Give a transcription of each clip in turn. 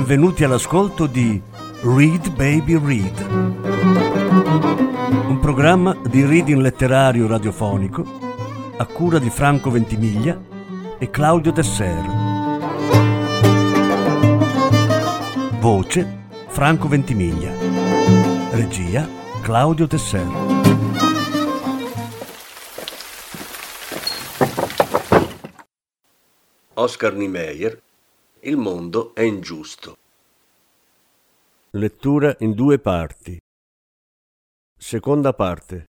Benvenuti all'ascolto di Read Baby Read, un programma di reading letterario radiofonico a cura di Franco Ventimiglia e Claudio Tesser. Voce Franco Ventimiglia. Regia Claudio Tesser. Oscar Niemeyer Il mondo è ingiusto. Lettura in due parti. Seconda parte.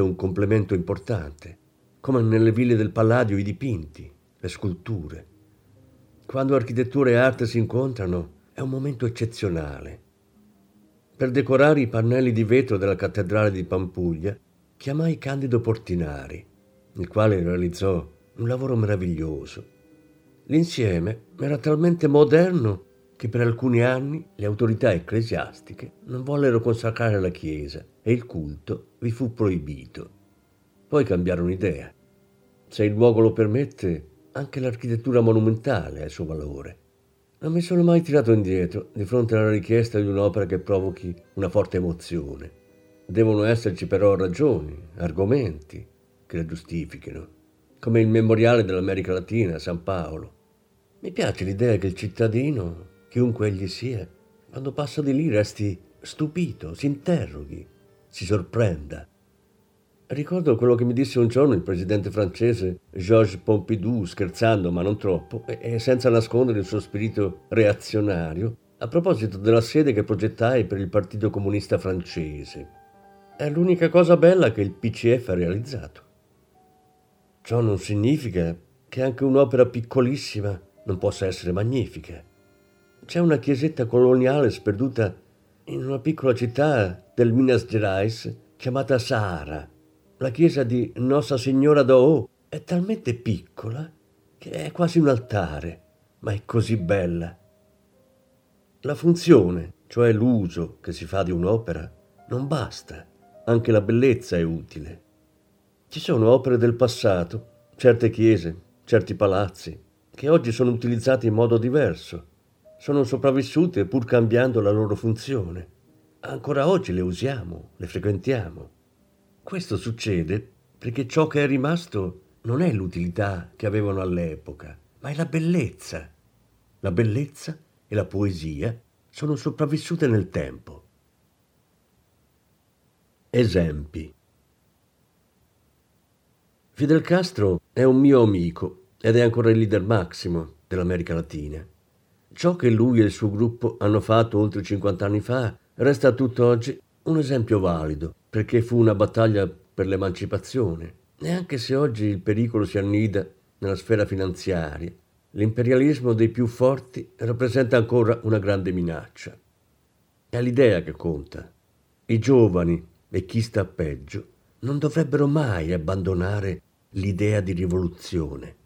È un complemento importante, come nelle ville del Palladio i dipinti, le sculture. Quando architettura e arte si incontrano è un momento eccezionale. Per decorare i pannelli di vetro della cattedrale di Pampuglia chiamai Candido Portinari, il quale realizzò un lavoro meraviglioso. L'insieme era talmente moderno che per alcuni anni le autorità ecclesiastiche non vollero consacrare la chiesa e il culto vi fu proibito. Poi cambiarono idea. Se il luogo lo permette, anche l'architettura monumentale ha il suo valore. Non mi sono mai tirato indietro di fronte alla richiesta di un'opera che provochi una forte emozione. Devono esserci però ragioni, argomenti che la giustifichino, come il memoriale dell'America Latina a San Paolo. Mi piace l'idea che il cittadino, chiunque egli sia, quando passa di lì resti stupito, si interroghi, si sorprenda. Ricordo quello che mi disse un giorno il presidente francese Georges Pompidou, scherzando ma non troppo, e senza nascondere il suo spirito reazionario, a proposito della sede che progettai per il Partito Comunista francese. È l'unica cosa bella che il PCF ha realizzato. Ciò non significa che anche un'opera piccolissima non possa essere magnifica. C'è una chiesetta coloniale sperduta in una piccola città del Minas Gerais chiamata Sahara la chiesa di Nostra Signora d'O è talmente piccola che è quasi un altare, ma è così bella. La funzione, cioè l'uso che si fa di un'opera, non basta, anche la bellezza è utile. Ci sono opere del passato, certe chiese, certi palazzi, che oggi sono utilizzati in modo diverso, sono sopravvissute pur cambiando la loro funzione. Ancora oggi le usiamo, le frequentiamo. Questo succede perché ciò che è rimasto non è l'utilità che avevano all'epoca, ma è la bellezza. La bellezza e la poesia sono sopravvissute nel tempo. Esempi. Fidel Castro è un mio amico ed è ancora il leader massimo dell'America Latina. Ciò che lui e il suo gruppo hanno fatto oltre 50 anni fa resta tutt'oggi un esempio valido perché fu una battaglia per l'emancipazione. E anche se oggi il pericolo si annida nella sfera finanziaria, l'imperialismo dei più forti rappresenta ancora una grande minaccia. È l'idea che conta. I giovani e chi sta peggio non dovrebbero mai abbandonare l'idea di rivoluzione.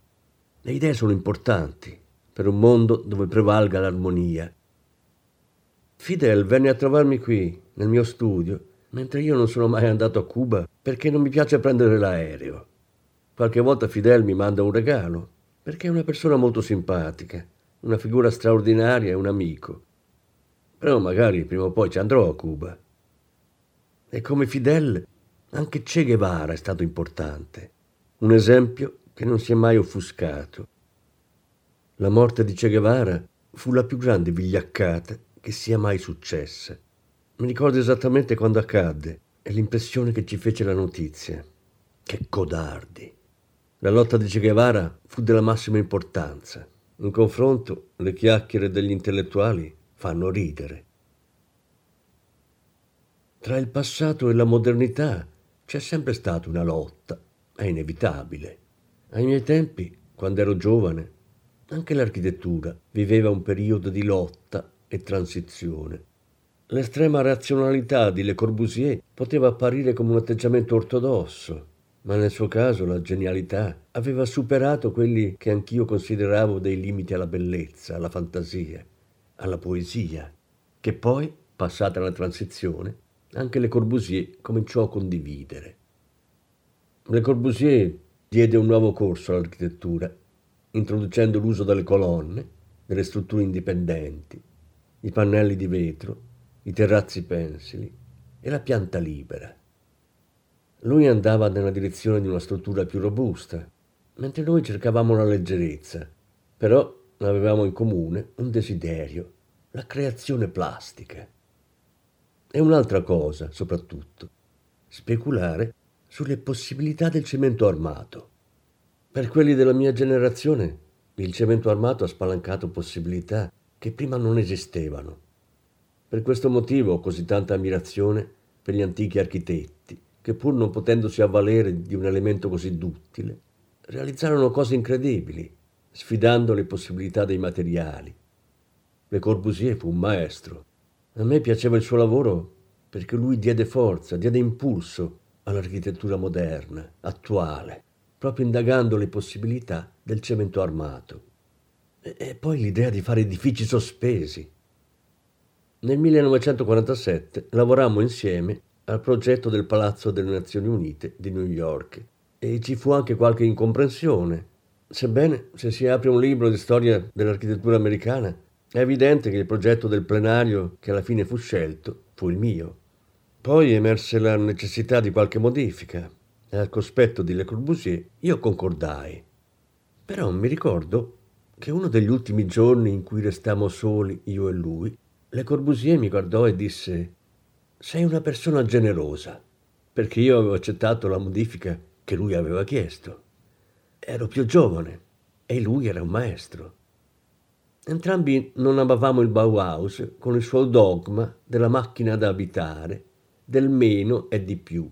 Le idee sono importanti per un mondo dove prevalga l'armonia. Fidel venne a trovarmi qui, nel mio studio, mentre io non sono mai andato a Cuba perché non mi piace prendere l'aereo. Qualche volta Fidel mi manda un regalo, perché è una persona molto simpatica, una figura straordinaria e un amico. Però magari prima o poi ci andrò a Cuba. E come Fidel, anche Che Guevara è stato importante, un esempio che non si è mai offuscato. La morte di Che Guevara fu la più grande vigliaccata che sia mai successa. Mi ricordo esattamente quando accadde e l'impressione che ci fece la notizia. Che codardi! La lotta di Che Guevara fu della massima importanza. In confronto, le chiacchiere degli intellettuali fanno ridere. Tra il passato e la modernità c'è sempre stata una lotta, è inevitabile. Ai miei tempi, quando ero giovane, anche l'architettura viveva un periodo di lotta e transizione. L'estrema razionalità di Le Corbusier poteva apparire come un atteggiamento ortodosso, ma nel suo caso la genialità aveva superato quelli che anch'io consideravo dei limiti alla bellezza, alla fantasia, alla poesia, che poi, passata la transizione, anche Le Corbusier cominciò a condividere. Le Corbusier diede un nuovo corso all'architettura, introducendo l'uso delle colonne, delle strutture indipendenti, i pannelli di vetro, i terrazzi pensili e la pianta libera. Lui andava nella direzione di una struttura più robusta, mentre noi cercavamo la leggerezza, però avevamo in comune un desiderio, la creazione plastica. E un'altra cosa, soprattutto, speculare sulle possibilità del cemento armato. Per quelli della mia generazione, il cemento armato ha spalancato possibilità che prima non esistevano. Per questo motivo ho così tanta ammirazione per gli antichi architetti, che pur non potendosi avvalere di un elemento così duttile, realizzarono cose incredibili, sfidando le possibilità dei materiali. Le Corbusier fu un maestro. A me piaceva il suo lavoro perché lui diede forza, diede impulso all'architettura moderna, attuale, proprio indagando le possibilità del cemento armato. E, poi l'idea di fare edifici sospesi, nel 1947 lavorammo insieme al progetto del Palazzo delle Nazioni Unite di New York e ci fu anche qualche incomprensione. Sebbene, se si apre un libro di storia dell'architettura americana, È evidente che il progetto del plenario che alla fine fu scelto fu il mio. Poi emerse la necessità di qualche modifica al cospetto di Le Corbusier io concordai. Però mi ricordo che uno degli ultimi giorni in cui restammo soli, io e lui, Le Corbusier mi guardò e disse Sei una persona generosa, perché io avevo accettato la modifica che lui aveva chiesto. Ero più giovane e lui era un maestro. Entrambi non amavamo il Bauhaus con il suo dogma della macchina da abitare, del meno e di più.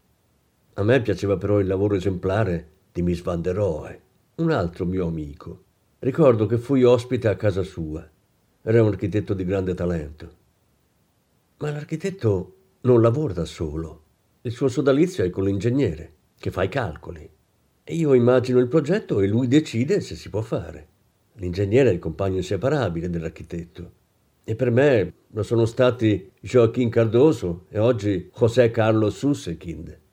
A me piaceva però il lavoro esemplare di Miss Van der Rohe, un altro mio amico. Ricordo che fui ospite a casa sua. Era un architetto di grande talento. Ma l'architetto non lavora da solo. Il suo sodalizio è con l'ingegnere, che fa i calcoli. E io immagino il progetto e lui decide se si può fare. L'ingegnere è il compagno inseparabile dell'architetto. E per me lo sono stati Joaquin Cardoso e oggi José Carlos Sussekind.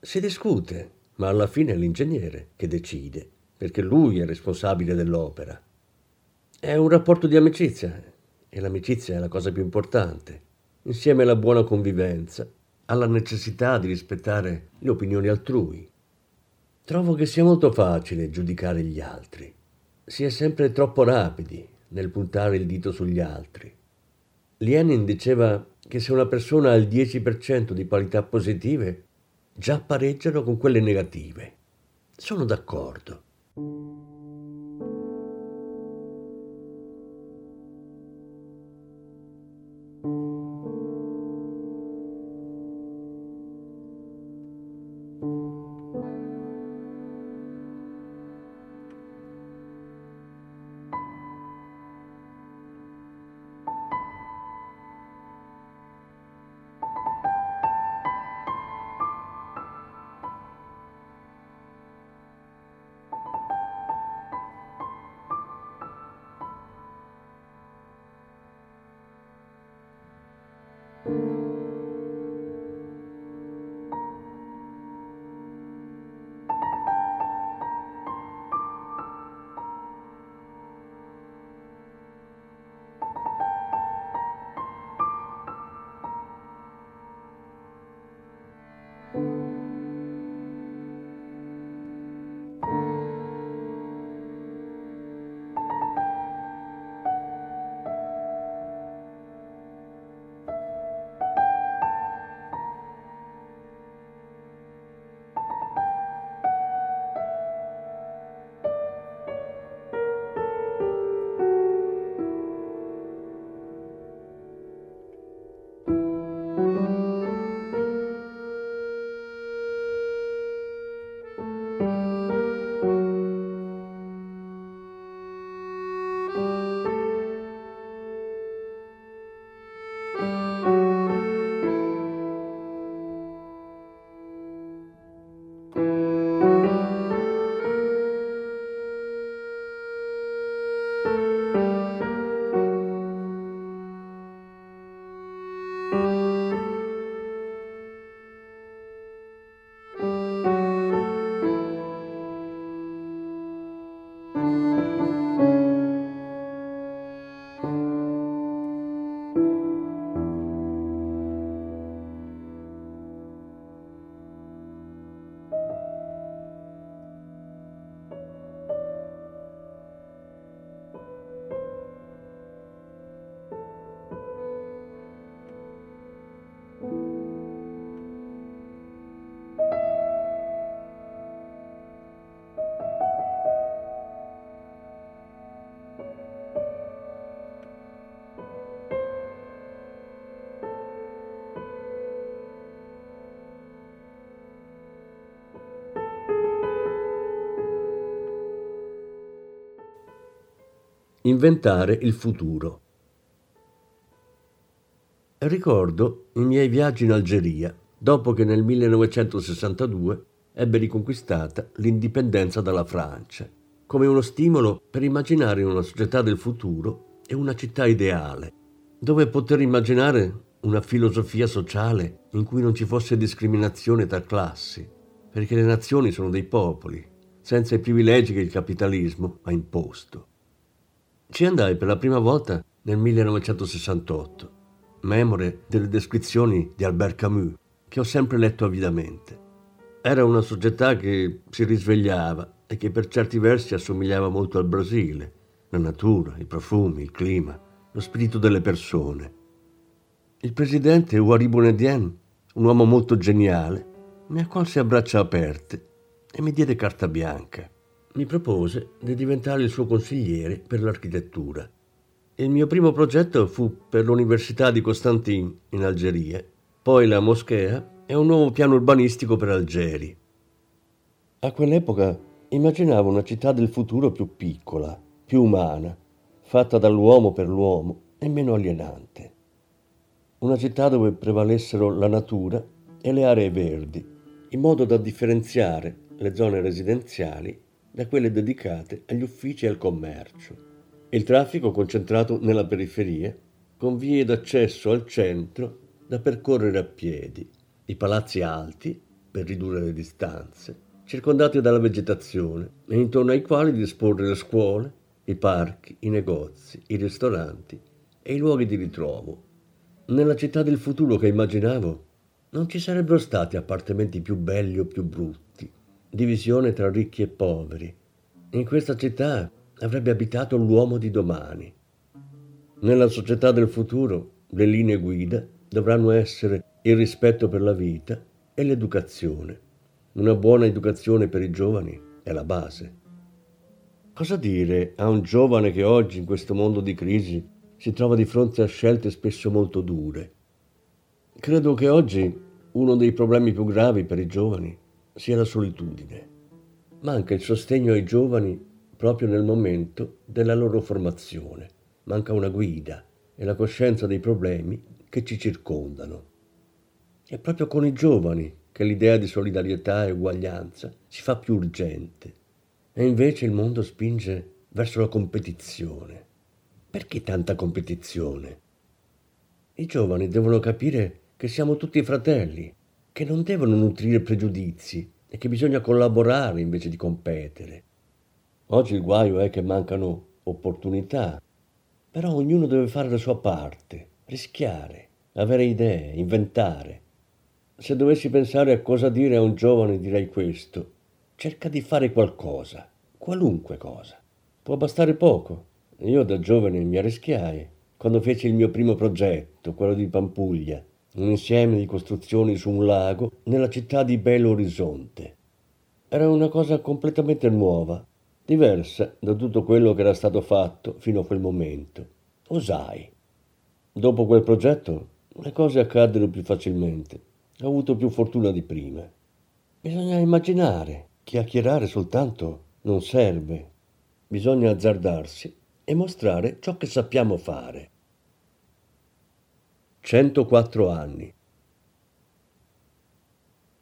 Si discute, ma alla fine è l'ingegnere che decide, perché lui è responsabile dell'opera. È un rapporto di amicizia e l'amicizia è la cosa più importante, insieme alla buona convivenza, alla necessità di rispettare le opinioni altrui. Trovo che sia molto facile giudicare gli altri si è sempre troppo rapidi nel puntare il dito sugli altri. Lenin diceva che se una persona ha il 10% di qualità positive, già pareggiano con quelle negative. Sono d'accordo. Inventare il futuro. Ricordo i miei viaggi in Algeria dopo che nel 1962 ebbe riconquistata l'indipendenza dalla Francia, come uno stimolo per immaginare una società del futuro e una città ideale, dove poter immaginare una filosofia sociale in cui non ci fosse discriminazione tra classi, perché le nazioni sono dei popoli, senza i privilegi che il capitalismo ha imposto. Ci andai per la prima volta nel 1968, memore delle descrizioni di Albert Camus, che ho sempre letto avidamente. Era una società che si risvegliava e che per certi versi assomigliava molto al Brasile, la natura, i profumi, il clima, lo spirito delle persone. Il presidente Ouari Bounedien, un uomo molto geniale, mi accolse a braccia aperte e mi diede carta bianca. Mi propose di diventare il suo consigliere per l'architettura. Il mio primo progetto fu per l'Università di Constantin in Algeria, poi la moschea e un nuovo piano urbanistico per Algeri. A quell'epoca immaginavo una città del futuro più piccola, più umana, fatta dall'uomo per l'uomo e meno alienante. Una città dove prevalessero la natura e le aree verdi, in modo da differenziare le zone residenziali da quelle dedicate agli uffici e al commercio. Il traffico concentrato nella periferia, con vie d'accesso al centro da percorrere a piedi, i palazzi alti per ridurre le distanze, circondati dalla vegetazione e intorno ai quali disporre le scuole, i parchi, i negozi, i ristoranti e i luoghi di ritrovo. Nella città del futuro che immaginavo non ci sarebbero stati appartamenti più belli o più brutti, divisione tra ricchi e poveri. In questa città avrebbe abitato l'uomo di domani. Nella società del futuro le linee guida dovranno essere il rispetto per la vita e l'educazione. Una buona educazione per i giovani è la base. Cosa dire a un giovane che oggi, in questo mondo di crisi, si trova di fronte a scelte spesso molto dure? Credo che oggi uno dei problemi più gravi per i giovani sia la solitudine. Manca il sostegno ai giovani proprio nel momento della loro formazione. Manca una guida e la coscienza dei problemi che ci circondano. È proprio con i giovani che l'idea di solidarietà e uguaglianza si fa più urgente. E invece il mondo spinge verso la competizione. Perché tanta competizione? I giovani devono capire che siamo tutti fratelli, che non devono nutrire pregiudizi e che bisogna collaborare invece di competere. Oggi il guaio è che mancano opportunità, però ognuno deve fare la sua parte, rischiare, avere idee, inventare. Se dovessi pensare a cosa dire a un giovane direi questo. Cerca di fare qualcosa, qualunque cosa. Può bastare poco. Io da giovane mi arrischiai quando feci il mio primo progetto, quello di Pampuglia, un insieme di costruzioni su un lago nella città di Belo Horizonte. Era una cosa completamente nuova diversa da tutto quello che era stato fatto fino a quel momento. Osai. Dopo quel progetto le cose accaddero più facilmente. Ho avuto più fortuna di prima. Bisogna immaginare, chiacchierare soltanto non serve. Bisogna azzardarsi e mostrare ciò che sappiamo fare. 104 anni.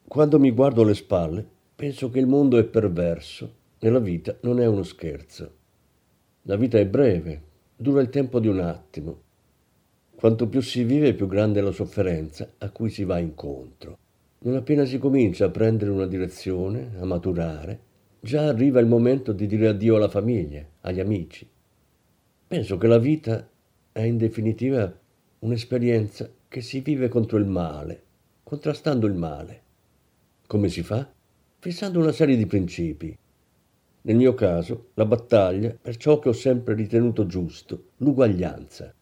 Quando mi guardo alle spalle, penso che il mondo è perverso e la vita non è uno scherzo. La vita è breve, dura il tempo di un attimo. Quanto più si vive, più grande è la sofferenza a cui si va incontro. Non appena si comincia a prendere una direzione, a maturare, già arriva il momento di dire addio alla famiglia, agli amici. Penso che la vita è in definitiva un'esperienza che si vive contro il male, contrastando il male. Come si fa? Fissando una serie di principi, nel mio caso, la battaglia per ciò che ho sempre ritenuto giusto, l'uguaglianza,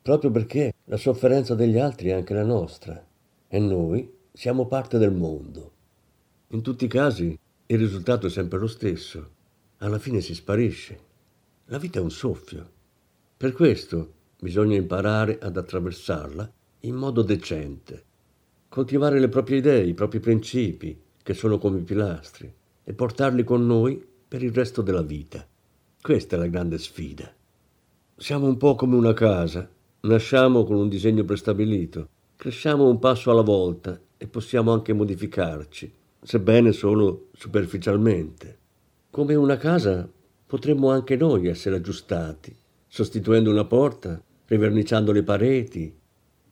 proprio perché la sofferenza degli altri è anche la nostra e noi siamo parte del mondo. In tutti i casi il risultato è sempre lo stesso, alla fine si sparisce. La vita è un soffio. Per questo bisogna imparare ad attraversarla in modo decente, coltivare le proprie idee, i propri principi, che sono come pilastri, e portarli con noi per il resto della vita. Questa è la grande sfida. Siamo un po' come una casa, nasciamo con un disegno prestabilito, cresciamo un passo alla volta e possiamo anche modificarci, sebbene solo superficialmente. Come una casa potremmo anche noi essere aggiustati, sostituendo una porta, riverniciando le pareti,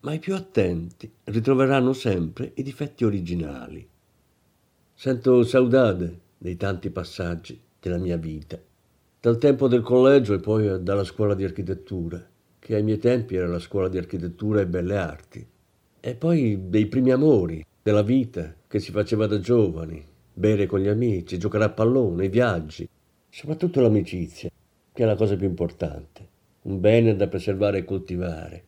ma i più attenti ritroveranno sempre i difetti originali. Sento saudade dei tanti passaggi della mia vita, dal tempo del collegio e poi dalla scuola di architettura. che ai miei tempi era la scuola di architettura e belle arti. E poi dei primi amori, della vita che si faceva da giovani, bere con gli amici, giocare a pallone, i viaggi, soprattutto l'amicizia, che è la cosa più importante, un bene da preservare e coltivare.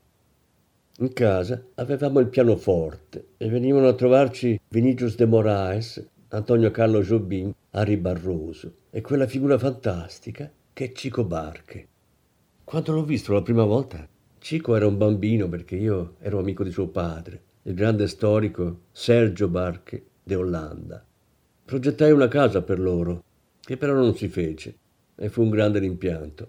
In casa avevamo il pianoforte e venivano a trovarci Vinicius de Moraes, Antonio Carlo Jobim, Ari Barroso e quella figura fantastica che è Cico Barche. Quando l'ho visto la prima volta, Cico era un bambino perché io ero amico di suo padre, il grande storico Sergio Barche de Hollanda. Progettai una casa per loro, che però non si fece, e fu un grande rimpianto.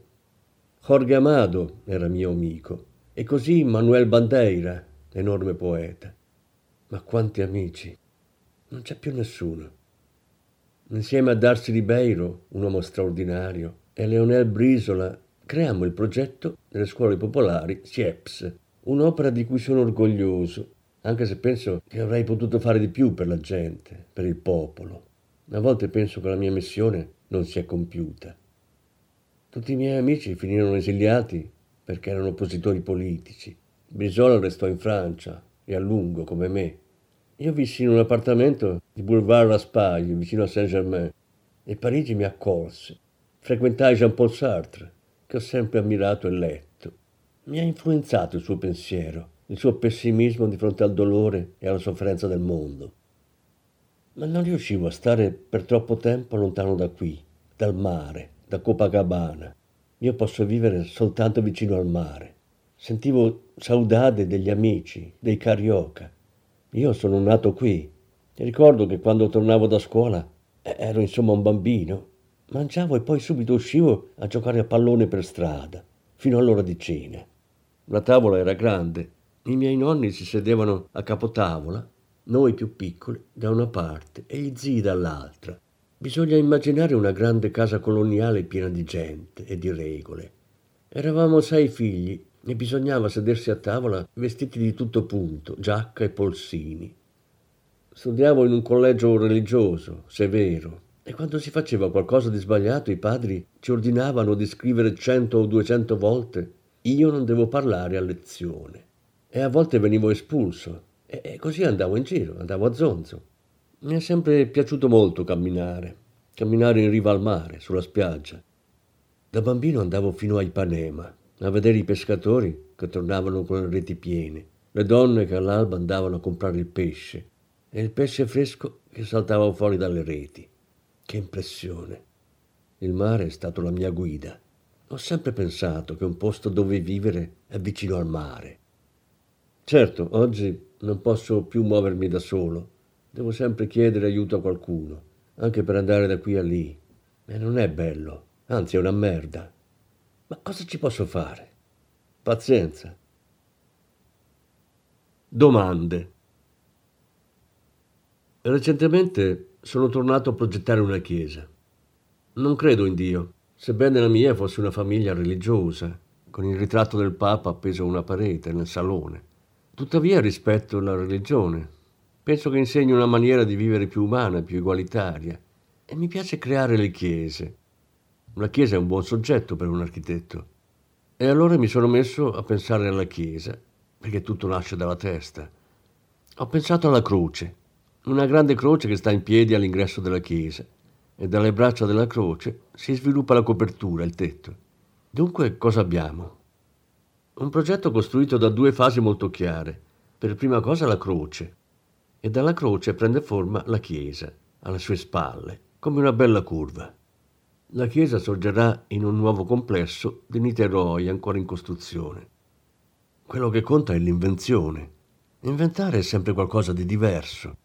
Jorge Amado era mio amico, e così Manuel Bandeira, enorme poeta. Ma quanti amici! Non c'è più nessuno. Insieme a Darcy Ribeiro, un uomo straordinario, e Leonel Brisola, creammo il progetto delle scuole popolari SIEPS, un'opera di cui sono orgoglioso, anche se penso che avrei potuto fare di più per la gente, per il popolo. A volte penso che la mia missione non si è compiuta. Tutti i miei amici finirono esiliati perché erano oppositori politici. Brizola restò in Francia e a lungo come me. Io vissi in un appartamento di Boulevard Raspail, vicino a Saint-Germain, e Parigi mi accolse. Frequentai Jean-Paul Sartre, che ho sempre ammirato e letto. Mi ha influenzato il suo pensiero, il suo pessimismo di fronte al dolore e alla sofferenza del mondo. Ma non riuscivo a stare per troppo tempo lontano da qui, dal mare, da Copacabana, io posso vivere soltanto vicino al mare. Sentivo saudade degli amici, dei carioca. Io sono nato qui. Ricordo che quando tornavo da scuola ero insomma un bambino. Mangiavo e poi subito uscivo a giocare a pallone per strada, fino all'ora di cena. La tavola era grande. I miei nonni si sedevano a capotavola, noi più piccoli da una parte e gli zii dall'altra. Bisogna immaginare una grande casa coloniale piena di gente e di regole. Eravamo sei figli e bisognava sedersi a tavola vestiti di tutto punto, giacca e polsini. Studiavo in un collegio religioso, severo, e quando si faceva qualcosa di sbagliato i padri ci ordinavano di scrivere cento o duecento volte io non devo parlare a lezione. E a volte venivo espulso. E così andavo in giro, andavo a zonzo. Mi è sempre piaciuto molto camminare, camminare in riva al mare, sulla spiaggia. Da bambino andavo fino a Ipanema a vedere i pescatori che tornavano con le reti piene, le donne che all'alba andavano a comprare il pesce e il pesce fresco che saltava fuori dalle reti. Che impressione! Il mare è stato la mia guida. Ho sempre pensato che un posto dove vivere è vicino al mare. Certo, oggi non posso più muovermi da solo Devo sempre chiedere aiuto a qualcuno, anche per andare da qui a lì. E non è bello, anzi è una merda. Ma cosa ci posso fare? Pazienza. Domande. Recentemente sono tornato a progettare una chiesa. Non credo in Dio, sebbene la mia fosse una famiglia religiosa, con il ritratto del Papa appeso a una parete nel salone. Tuttavia rispetto la religione, Penso che insegni una maniera di vivere più umana, più egualitaria. E mi piace creare le chiese. Una chiesa è un buon soggetto per un architetto. E allora mi sono messo a pensare alla chiesa, perché tutto nasce dalla testa. Ho pensato alla croce, una grande croce che sta in piedi all'ingresso della chiesa, e dalle braccia della croce si sviluppa la copertura, il tetto. Dunque cosa abbiamo? Un progetto costruito da due fasi molto chiare. Per prima cosa la croce, e dalla croce prende forma la chiesa, alle sue spalle, come una bella curva. La chiesa sorgerà in un nuovo complesso di Niteroi ancora in costruzione. Quello che conta è l'invenzione. Inventare è sempre qualcosa di diverso.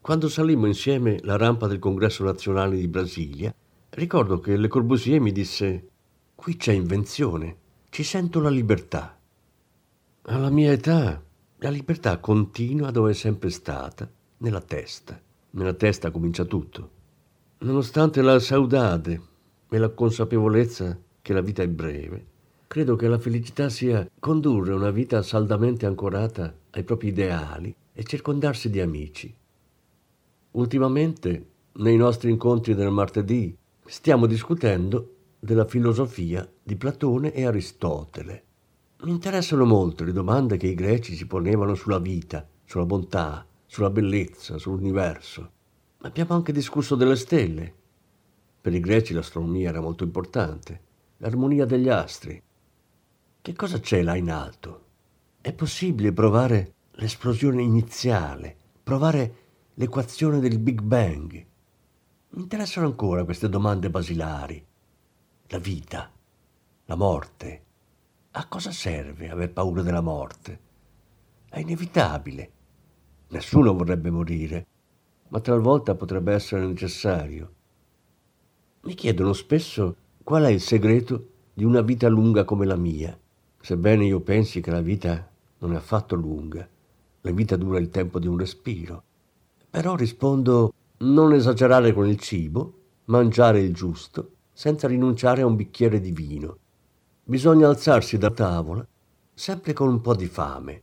Quando salimmo insieme la rampa del Congresso Nazionale di Brasilia, ricordo che Le Corbusier mi disse Qui c'è invenzione, ci sento la libertà. Alla mia età la libertà continua dove è sempre stata, nella testa. Nella testa comincia tutto. Nonostante la saudade e la consapevolezza che la vita è breve, credo che la felicità sia condurre una vita saldamente ancorata ai propri ideali e circondarsi di amici. Ultimamente, nei nostri incontri del martedì, stiamo discutendo della filosofia di Platone e Aristotele. Mi interessano molto le domande che i greci si ponevano sulla vita, sulla bontà, sulla bellezza, sull'universo. Abbiamo anche discusso delle stelle. Per i greci l'astronomia era molto importante, l'armonia degli astri. Che cosa c'è là in alto? È possibile provare l'esplosione iniziale, provare l'equazione del Big Bang. Mi interessano ancora queste domande basilari. La vita, la morte. A cosa serve aver paura della morte? È inevitabile. Nessuno vorrebbe morire, ma talvolta potrebbe essere necessario. Mi chiedono spesso qual è il segreto di una vita lunga come la mia, sebbene io pensi che la vita non è affatto lunga. La vita dura il tempo di un respiro. Però rispondo non esagerare con il cibo, mangiare il giusto, senza rinunciare a un bicchiere di vino. Bisogna alzarsi da tavola, sempre con un po' di fame.